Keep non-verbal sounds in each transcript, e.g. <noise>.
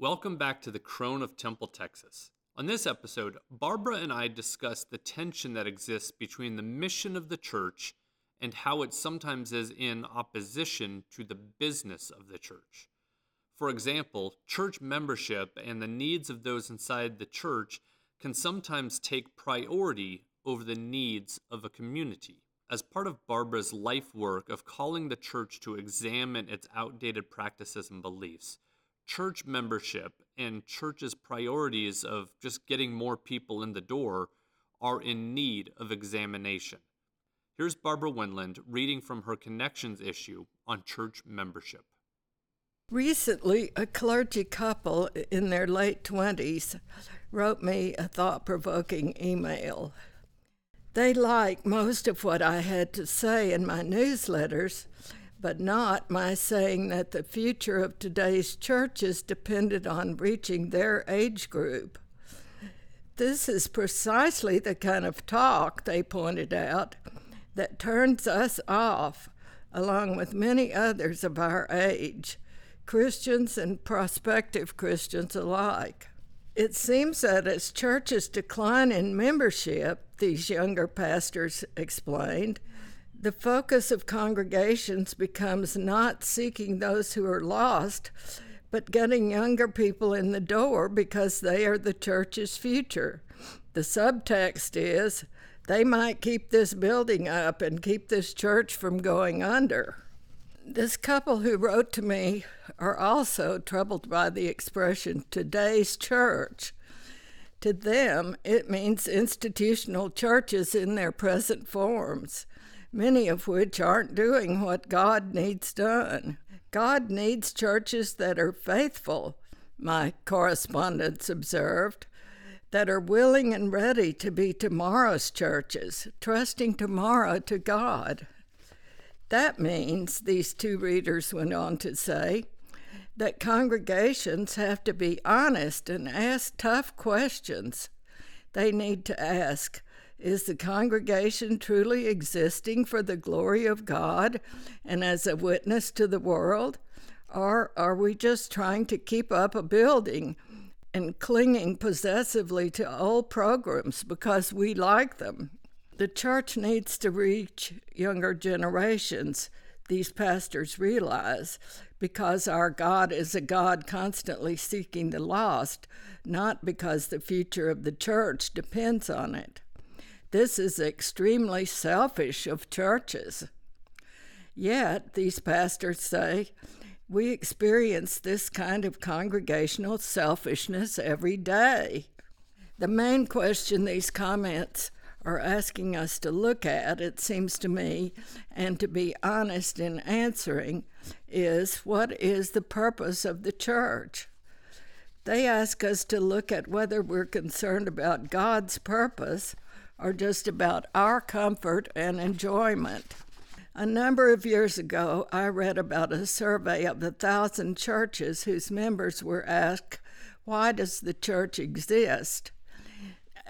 Welcome back to the Crone of Temple, Texas. On this episode, Barbara and I discuss the tension that exists between the mission of the church and how it sometimes is in opposition to the business of the church. For example, church membership and the needs of those inside the church can sometimes take priority over the needs of a community. As part of Barbara's life work of calling the church to examine its outdated practices and beliefs, church membership and church's priorities of just getting more people in the door are in need of examination. Here's Barbara Wendland reading from her Connections issue on church membership. Recently, a clergy couple in their late 20s wrote me a thought provoking email. They like most of what I had to say in my newsletters, but not my saying that the future of today's churches depended on reaching their age group. This is precisely the kind of talk, they pointed out, that turns us off, along with many others of our age, Christians and prospective Christians alike. It seems that as churches decline in membership, these younger pastors explained, the focus of congregations becomes not seeking those who are lost, but getting younger people in the door because they are the church's future. The subtext is they might keep this building up and keep this church from going under. This couple who wrote to me are also troubled by the expression today's church. To them, it means institutional churches in their present forms many of which aren't doing what God needs done. God needs churches that are faithful, my correspondents observed, that are willing and ready to be tomorrow's churches, trusting tomorrow to God. That means, these two readers went on to say, that congregations have to be honest and ask tough questions. They need to ask, is the congregation truly existing for the glory of God and as a witness to the world? Or are we just trying to keep up a building and clinging possessively to old programs because we like them? The church needs to reach younger generations, these pastors realize, because our God is a God constantly seeking the lost, not because the future of the church depends on it. This is extremely selfish of churches. Yet, these pastors say, we experience this kind of congregational selfishness every day. The main question these comments are asking us to look at, it seems to me, and to be honest in answering, is what is the purpose of the church? They ask us to look at whether we're concerned about God's purpose are just about our comfort and enjoyment. A number of years ago, I read about a survey of a thousand churches whose members were asked, Why does the church exist?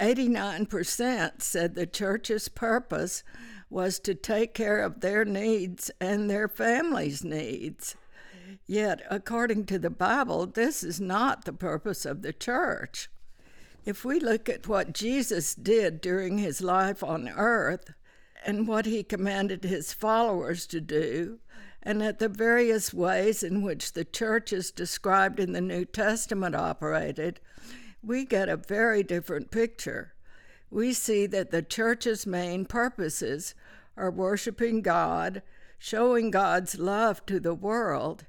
89% said the church's purpose was to take care of their needs and their families' needs. Yet, according to the Bible, this is not the purpose of the church. If we look at what Jesus did during his life on earth and what he commanded his followers to do, and at the various ways in which the churches described in the New Testament operated, we get a very different picture. We see that the church's main purposes are worshiping God, showing God's love to the world,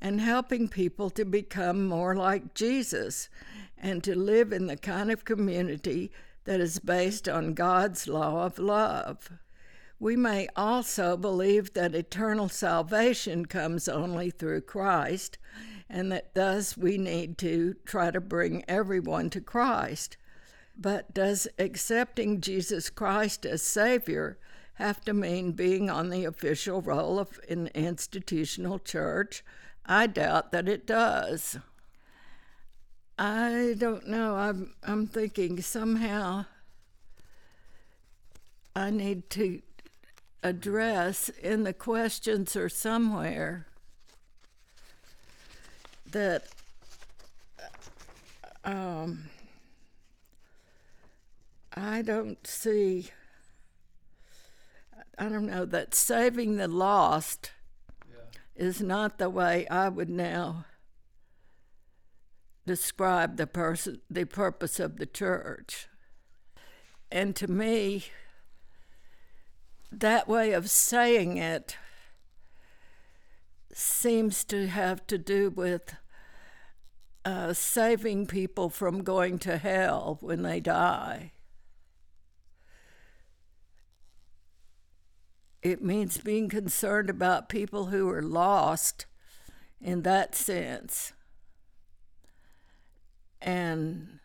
and helping people to become more like Jesus and to live in the kind of community that is based on God's law of love. We may also believe that eternal salvation comes only through Christ, and that thus we need to try to bring everyone to Christ. But does accepting Jesus Christ as Savior have to mean being on the official roll of an institutional church? I doubt that it does. I don't know. I'm I'm thinking somehow I need to address in the questions or somewhere that um, I don't see, I don't know, that saving the lost is not the way I would now describe the person, the purpose of the church. And to me, that way of saying it seems to have to do with uh, saving people from going to hell when they die. It means being concerned about people who are lost in that sense. And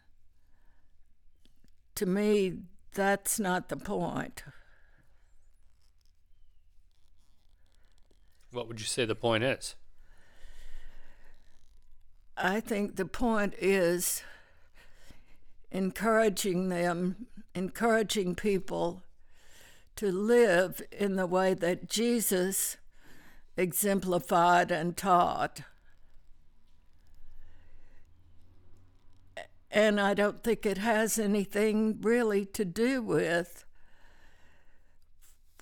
to me, that's not the point. What would you say the point is? I think the point is encouraging them, encouraging people to live in the way that Jesus exemplified and taught. And I don't think it has anything really to do with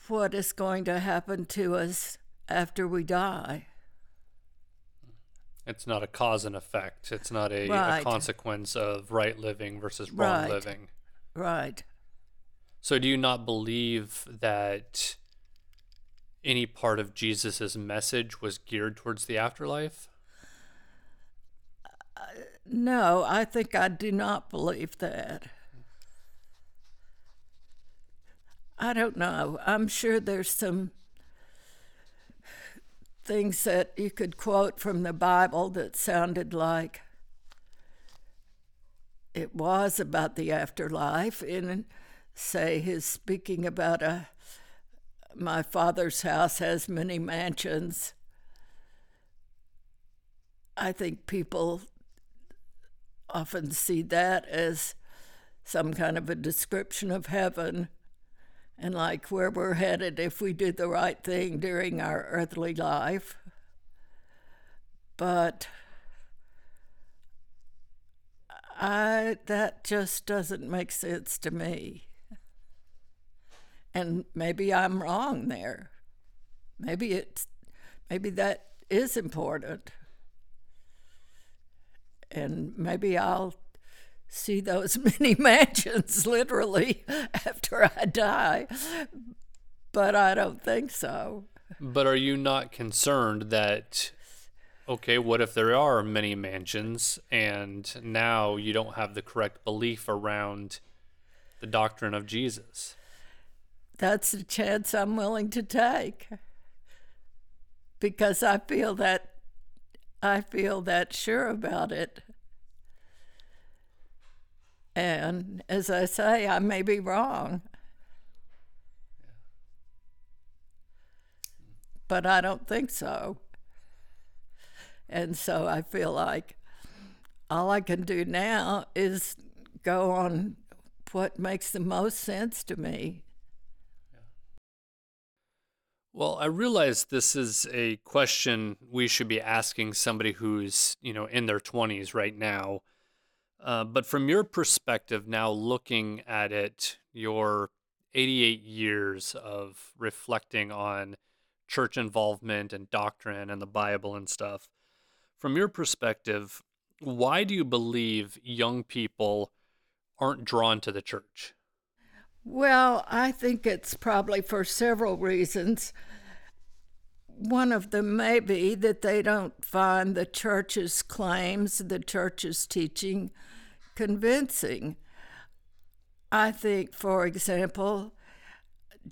what is going to happen to us after we die. It's not a cause and effect. It's not a, right. a consequence of right living versus wrong right. living. Right. So, do you not believe that any part of Jesus' message was geared towards the afterlife? Uh, no, I think I do not believe that. I don't know. I'm sure there's some things that you could quote from the Bible that sounded like it was about the afterlife in say his speaking about a my father's house has many mansions i think people often see that as some kind of a description of heaven and like where we're headed if we do the right thing during our earthly life but I that just doesn't make sense to me. And maybe I'm wrong there. Maybe it's maybe that is important. And maybe I'll see those <laughs> many mansions <laughs> literally after I die. But I don't think so. But are you not concerned that okay, what if there are many mansions and now you don't have the correct belief around the doctrine of Jesus? That's a chance I'm willing to take because I feel that I feel that sure about it. And as I say, I may be wrong. But I don't think so. And so I feel like all I can do now is go on what makes the most sense to me. Well, I realize this is a question we should be asking somebody who's, you know, in their 20s right now. Uh, but from your perspective now, looking at it, your 88 years of reflecting on church involvement and doctrine and the Bible and stuff, from your perspective, why do you believe young people aren't drawn to the church? Well, I think it's probably for several reasons. One of them may be that they don't find the church's claims, the church's teaching, convincing. I think, for example,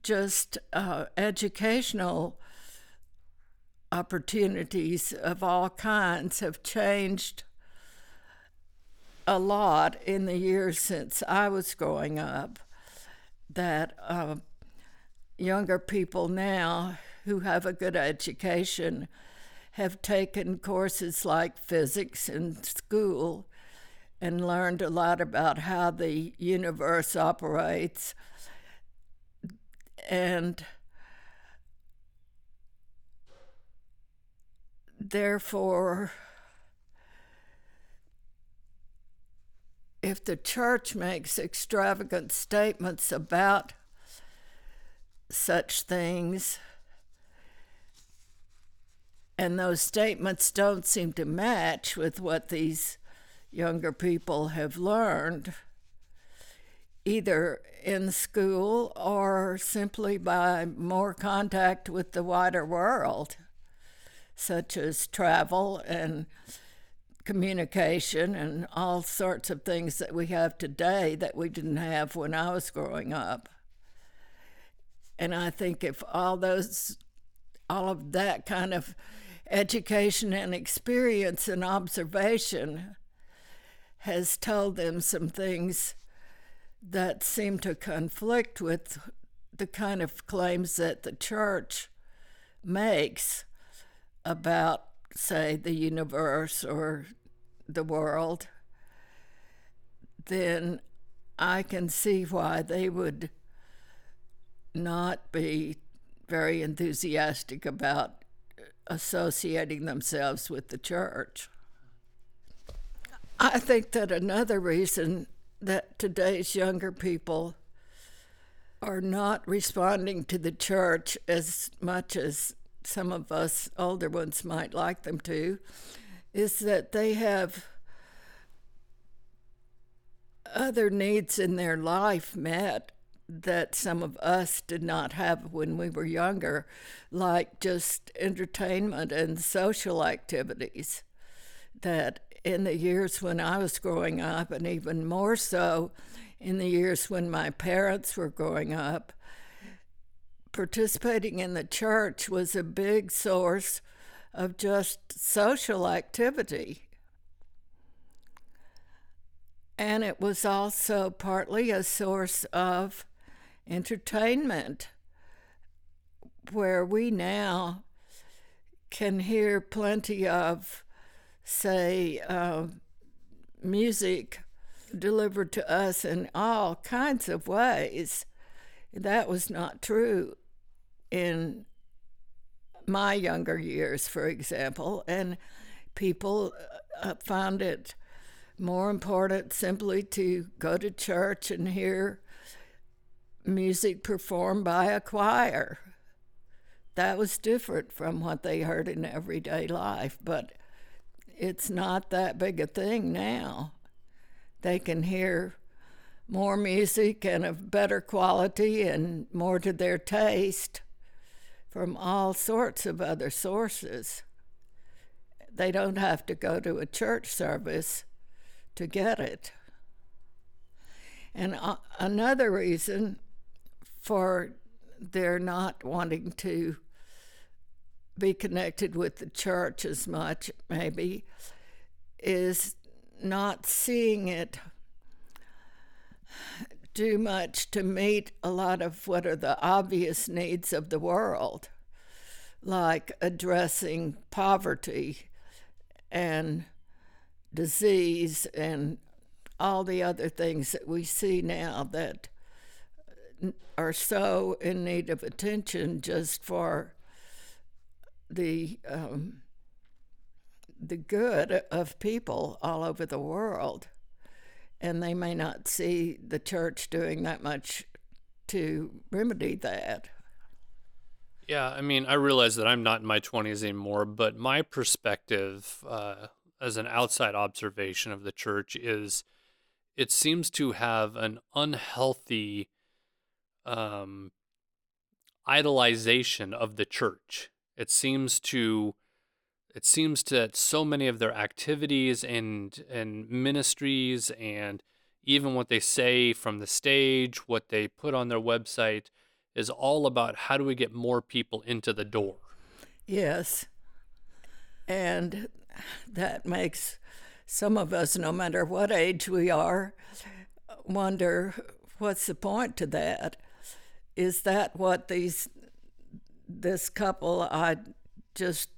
just uh, educational opportunities of all kinds have changed a lot in the years since I was growing up. That uh, younger people now who have a good education have taken courses like physics in school and learned a lot about how the universe operates. And therefore, if the church makes extravagant statements about such things, and those statements don't seem to match with what these younger people have learned, either in school or simply by more contact with the wider world, such as travel and communication and all sorts of things that we have today that we didn't have when I was growing up. And I think if all those, all of that kind of education and experience and observation has told them some things that seem to conflict with the kind of claims that the church makes about, say, the universe or the world, then I can see why they would not be very enthusiastic about associating themselves with the church. I think that another reason that today's younger people are not responding to the church as much as some of us older ones might like them to is that they have other needs in their life met that some of us did not have when we were younger, like just entertainment and social activities. That in the years when I was growing up, and even more so in the years when my parents were growing up, participating in the church was a big source of just social activity. And it was also partly a source of entertainment, where we now can hear plenty of, say, uh, music delivered to us in all kinds of ways. That was not true in my younger years, for example, and people uh, found it more important simply to go to church and hear music performed by a choir. That was different from what they heard in everyday life, but it's not that big a thing now. They can hear more music and of better quality and more to their taste from all sorts of other sources. They don't have to go to a church service to get it. And uh, another reason for their not wanting to be connected with the church as much, maybe, is not seeing it do much to meet a lot of what are the obvious needs of the world, like addressing poverty and disease and all the other things that we see now that are so in need of attention just for the um, the good of people all over the world and they may not see the church doing that much to remedy that. Yeah, I mean, I realize that I'm not in my 20s anymore, but my perspective uh, as an outside observation of the church is it seems to have an unhealthy um, idolization of the church. It seems to it seems that so many of their activities and and ministries and even what they say from the stage, what they put on their website is all about how do we get more people into the door. Yes. And that makes some of us, no matter what age we are, wonder what's the point to that? Is that what these this couple I just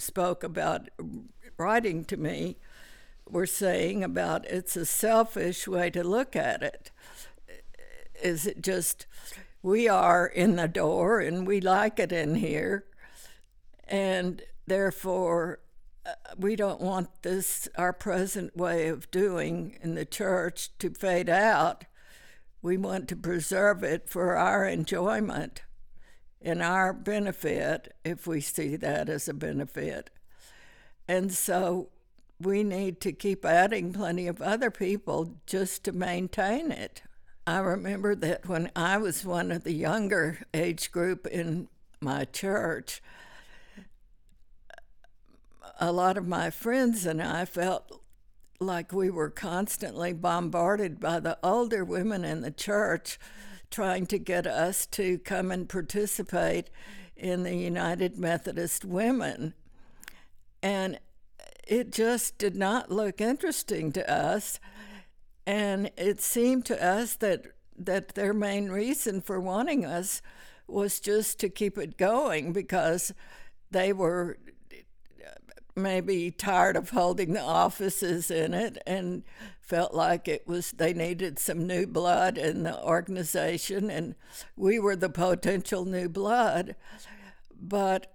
spoke about writing to me were saying about it's a selfish way to look at it. Is it just we are in the door and we like it in here, and therefore uh, we don't want this, our present way of doing in the church, to fade out. We want to preserve it for our enjoyment and our benefit, if we see that as a benefit. And so we need to keep adding plenty of other people just to maintain it. I remember that when I was one of the younger age group in my church, a lot of my friends and I felt like we were constantly bombarded by the older women in the church trying to get us to come and participate in the United Methodist Women. And it just did not look interesting to us. And it seemed to us that, that their main reason for wanting us was just to keep it going because they were maybe tired of holding the offices in it and felt like it was they needed some new blood in the organization and we were the potential new blood. But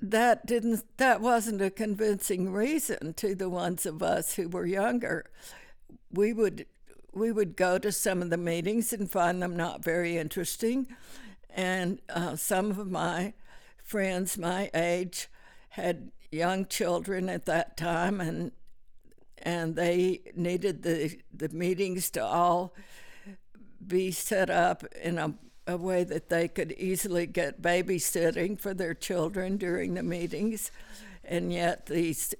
that didn't that wasn't a convincing reason to the ones of us who were younger. We would we would go to some of the meetings and find them not very interesting. And uh, some of my friends my age had young children at that time, and and they needed the the meetings to all be set up in a, a way that they could easily get babysitting for their children during the meetings, and yet these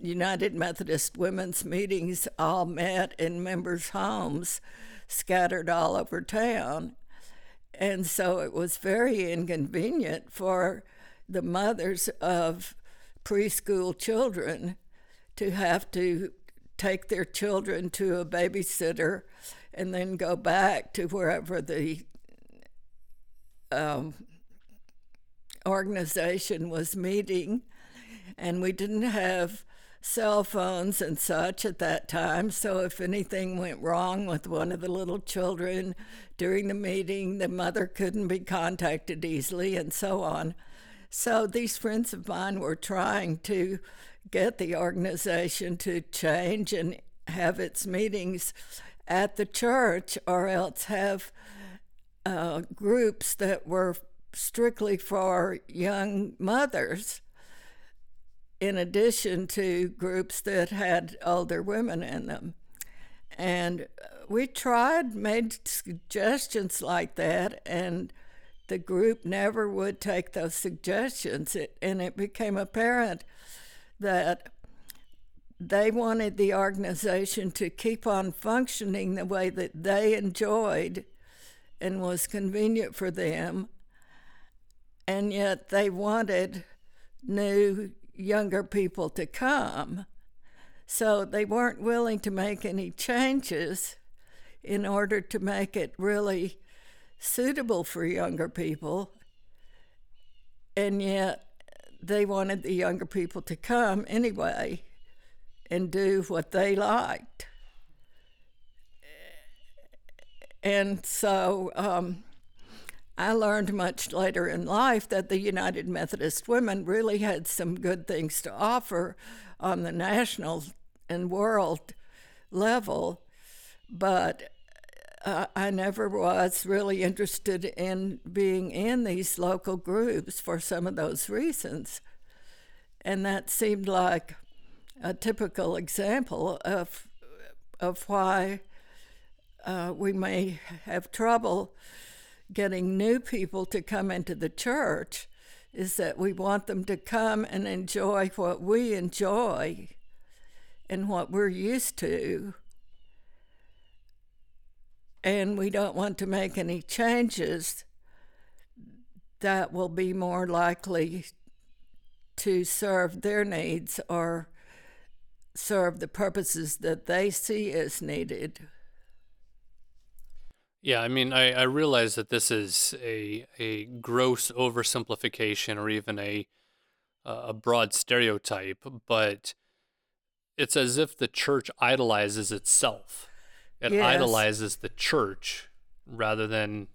United Methodist Women's meetings all met in members' homes scattered all over town. And so it was very inconvenient for the mothers of preschool children to have to take their children to a babysitter and then go back to wherever the um, organization was meeting. And we didn't have cell phones and such at that time. So if anything went wrong with one of the little children during the meeting, the mother couldn't be contacted easily and so on. So these friends of mine were trying to get the organization to change and have its meetings at the church or else have uh, groups that were strictly for young mothers in addition to groups that had older women in them. And we tried, made suggestions like that, and the group never would take those suggestions. It, and it became apparent that they wanted the organization to keep on functioning the way that they enjoyed and was convenient for them. And yet they wanted new, younger people to come. So they weren't willing to make any changes in order to make it really suitable for younger people, and yet they wanted the younger people to come anyway and do what they liked. And so um, I learned much later in life that the United Methodist Women really had some good things to offer on the national and world level, but uh, I never was really interested in being in these local groups for some of those reasons. And that seemed like a typical example of, of why uh, we may have trouble getting new people to come into the church is that we want them to come and enjoy what we enjoy and what we're used to and we don't want to make any changes that will be more likely to serve their needs or serve the purposes that they see as needed. Yeah, I mean, I, I realize that this is a a gross oversimplification or even a a broad stereotype, but it's as if the church idolizes itself it yes. idolizes the church rather than,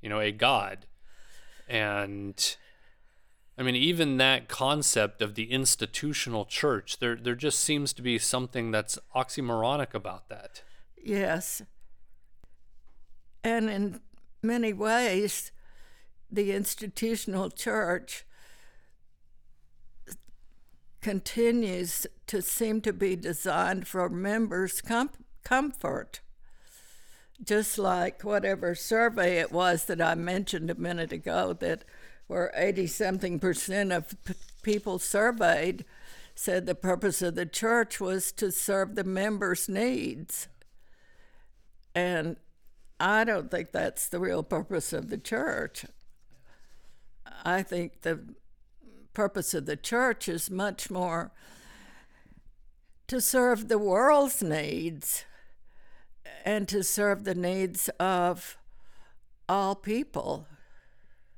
you know, a god. And I mean, even that concept of the institutional church, there there just seems to be something that's oxymoronic about that. Yes. And in many ways, the institutional church continues to seem to be designed for members' com- comfort. Just like whatever survey it was that I mentioned a minute ago, that where 80 something percent of p- people surveyed said the purpose of the church was to serve the members' needs. And I don't think that's the real purpose of the church. I think the purpose of the church is much more to serve the world's needs and to serve the needs of all people.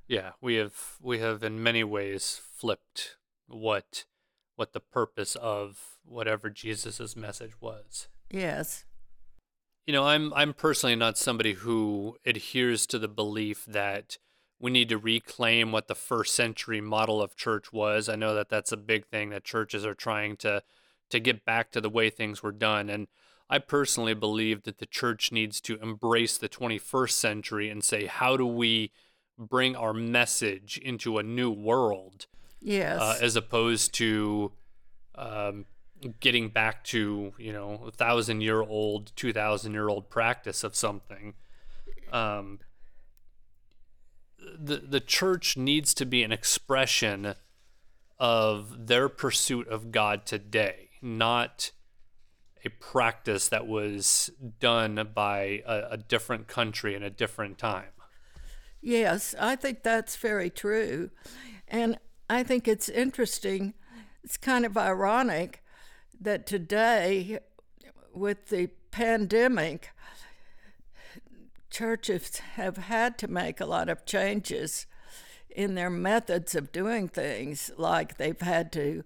Yeah, we have we have in many ways flipped what what the purpose of whatever Jesus's message was. Yes. You know, I'm I'm personally not somebody who adheres to the belief that we need to reclaim what the first century model of church was. I know that that's a big thing that churches are trying to to get back to the way things were done and I personally believe that the church needs to embrace the 21st century and say how do we bring our message into a new world Yes. uh, as opposed to um, getting back to you know a thousand year old, two thousand year old practice of something. Um, the the church needs to be an expression of their pursuit of God today, not a practice that was done by a, a different country in a different time. Yes, I think that's very true. And I think it's interesting, it's kind of ironic that today, with the pandemic, churches have had to make a lot of changes in their methods of doing things, like they've had to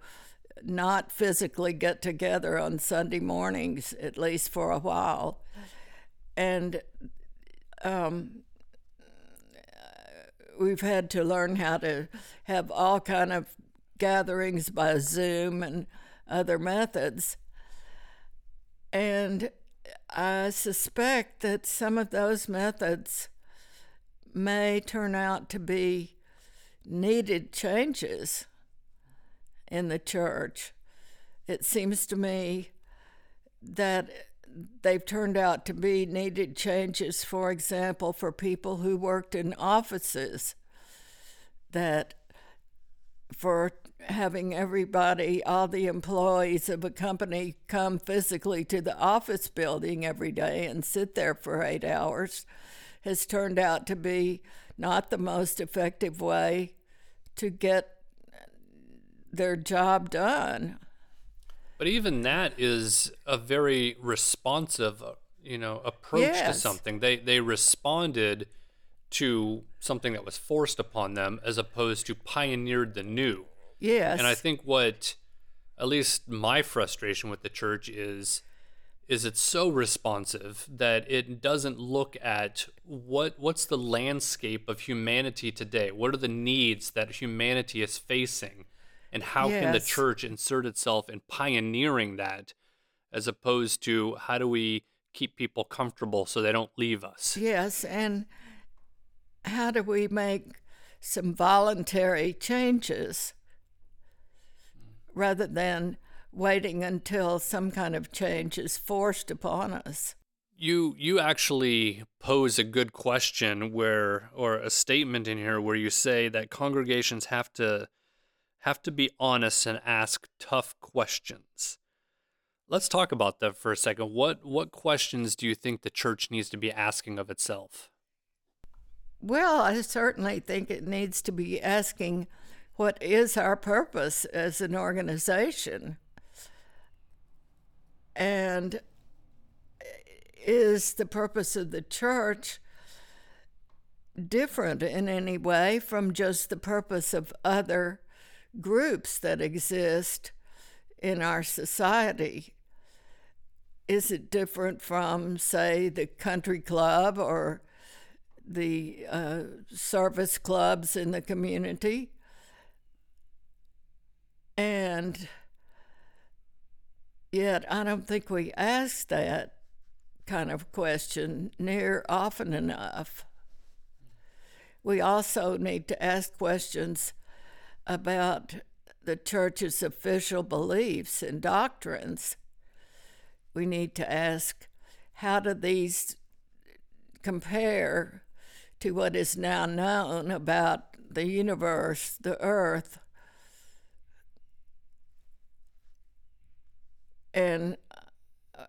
not physically get together on Sunday mornings, at least for a while. And um, we've had to learn how to have all kind of gatherings by Zoom and other methods. And I suspect that some of those methods may turn out to be needed changes in the church. It seems to me that they've turned out to be needed changes, for example, for people who worked in offices, that for having everybody, all the employees of a company come physically to the office building every day and sit there for eight hours has turned out to be not the most effective way to get their job done. But even that is a very responsive, uh, you know, approach to something. They they responded to something that was forced upon them as opposed to pioneered the new. Yes. And I think what at least my frustration with the church is is it's so responsive that it doesn't look at what what's the landscape of humanity today? What are the needs that humanity is facing? And how can the church insert itself in pioneering that as opposed to how do we keep people comfortable so they don't leave us? Yes, and how do we make some voluntary changes rather than waiting until some kind of change is forced upon us? You you actually pose a good question where or a statement in here where you say that congregations have to have to be honest and ask tough questions. Let's talk about that for a second. What what questions do you think the church needs to be asking of itself? Well, I certainly think it needs to be asking what is our purpose as an organization? And is the purpose of the church different in any way from just the purpose of other groups that exist in our society? Is it different from, say, the country club or the uh, service clubs in the community? And yet, I don't think we ask that kind of question near often enough. We also need to ask questions about the church's official beliefs and doctrines. We need to ask how do these compare to what is now known about the universe, the earth, and uh,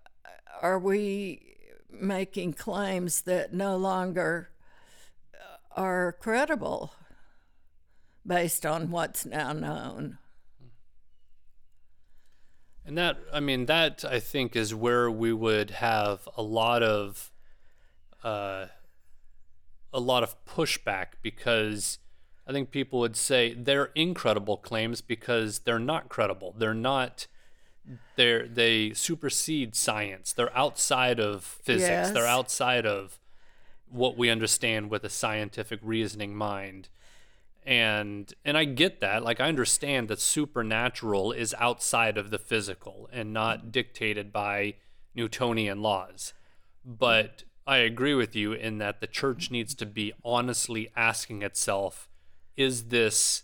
are we making claims that no longer are credible based on what's now known? And that, I mean, that I think is where we would have a lot of, uh, a lot of pushback because I think people would say they're incredible claims because they're not credible. They're not. They're they supersede science. They're outside of physics. Yes. They're outside of what we understand with a scientific reasoning mind and and I get that. Like I understand that supernatural is outside of the physical and not dictated by Newtonian laws. But I agree with you in that the church needs to be honestly asking itself, is this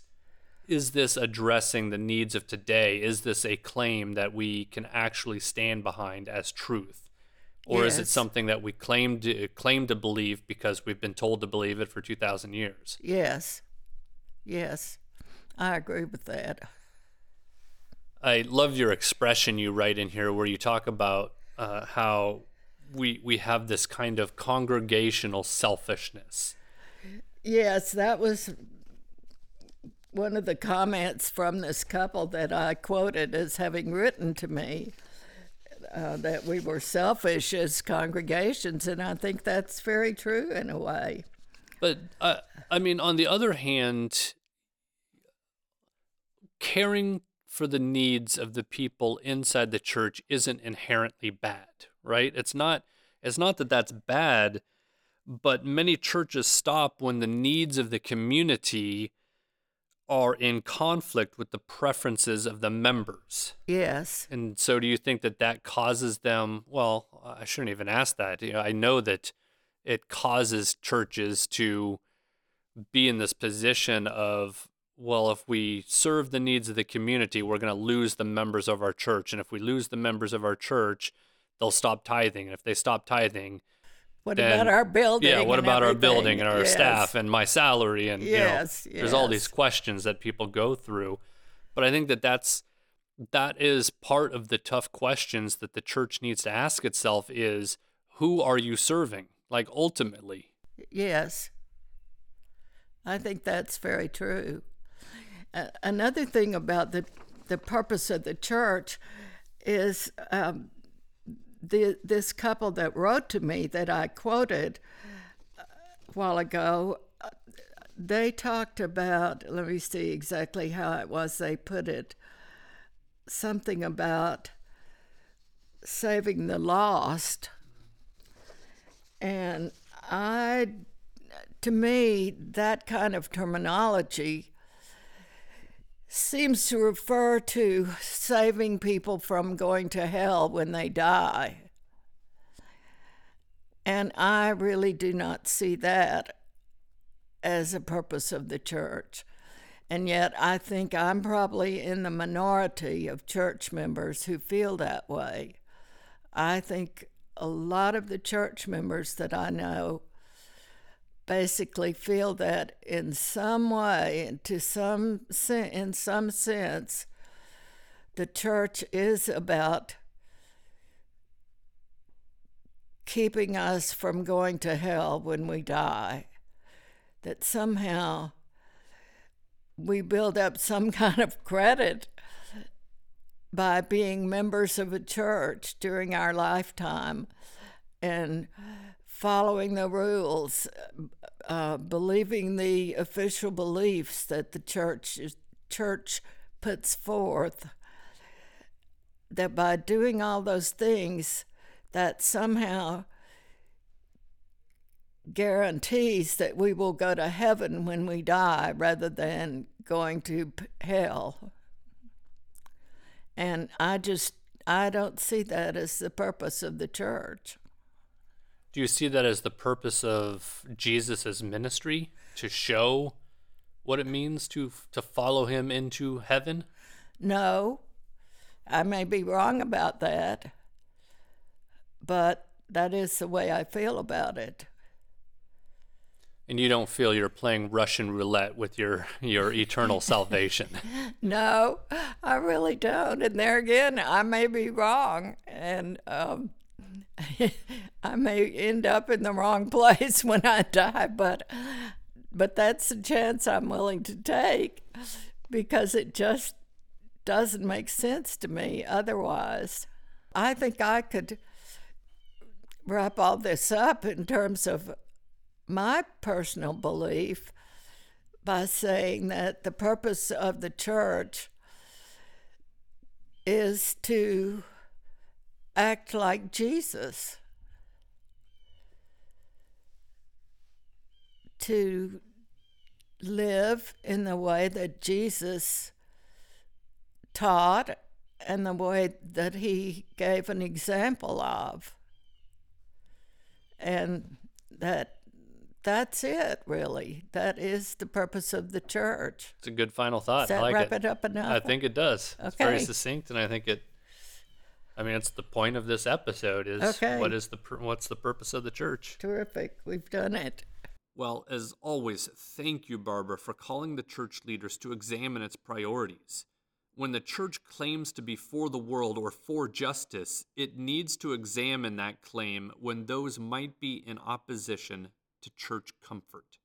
is this addressing the needs of today? Is this a claim that we can actually stand behind as truth? Or is it something that we claim to claim to believe because we've been told to believe it for 2000 years? Yes. Yes. I agree with that. I love your expression you write in here where you talk about uh, how we we have this kind of congregational selfishness. Yes, that was one of the comments from this couple that I quoted as having written to me uh, that we were selfish as congregations, and I think that's very true in a way. But uh, I mean, on the other hand, caring for the needs of the people inside the church isn't inherently bad, right? It's not. It's not that that's bad, but many churches stop when the needs of the community are in conflict with the preferences of the members. Yes, And so, do you think that that causes them? Well, I shouldn't even ask that. You know, I know that it causes churches to be in this position of, well, if we serve the needs of the community, we're going to lose the members of our church, and if we lose the members of our church, they'll stop tithing, and if they stop tithing, what then- about our building? yeah, what about our building and our Yes. staff and my salary and Yes, you know, there's all these questions that people go through. But I think that that's that is part of the tough questions that the church needs to ask itself is who are you serving? Like ultimately. Yes. I think that's very true. Uh, another thing about the, the purpose of the church is um, the, this couple that wrote to me that I quoted a while ago, uh, they talked about, let me see exactly how it was they put it, something about saving the lost. And I, to me, that kind of terminology seems to refer to saving people from going to hell when they die. And I really do not see that as a purpose of the church. And yet, I think I'm probably in the minority of church members who feel that way. I think a lot of the church members that I know basically feel that in some way, to some in some sense, the church is about keeping us from going to hell when we die. That somehow we build up some <laughs> kind of credit by being members of a church during our lifetime and following the rules, uh, believing the official beliefs that the church church puts forth. That by doing all those things, that somehow guarantees that we will go to heaven when we die rather than going to hell. And I just, I don't see that as the purpose of the church. Do you see that as the purpose of Jesus' ministry to show what it means to to follow him into heaven? No, I may be wrong about that, but that is the way I feel about it. And you don't feel you're playing Russian roulette with your your eternal <laughs> salvation. No, I really don't. And there again, I may be wrong, and um, <laughs> I may end up in the wrong place <laughs> when I die. But but that's a chance I'm willing to take because it just doesn't make sense to me otherwise. I think I could wrap all this up in terms of my personal belief by saying that the purpose of the church is to act like Jesus, to live in the way that Jesus taught and the way that he gave an example of. And that that's it, really. That is the purpose of the church. It's a good final thought. Does that I like wrap it. it up enough? I think it does. It's very succinct, and I think it. I mean, it's the point of this episode. Is Okay. what is the what's the purpose of the church? Terrific. We've done it. Well, as always, thank you, Barbara, for calling the church leaders to examine its priorities. When the church claims to be for the world or for justice, it needs to examine that claim when those might be in opposition to church comfort.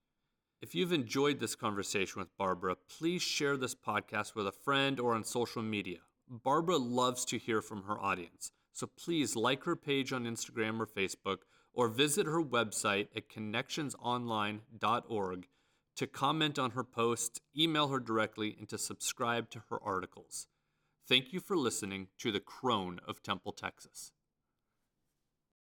If you've enjoyed this conversation with Barbara, please share this podcast with a friend or on social media. Barbara loves to hear from her audience, so please like her page on Instagram or Facebook or visit her website at connectionsonline.org to comment on her posts, email her directly, and to subscribe to her articles. Thank you for listening to The Crone of Temple, Texas.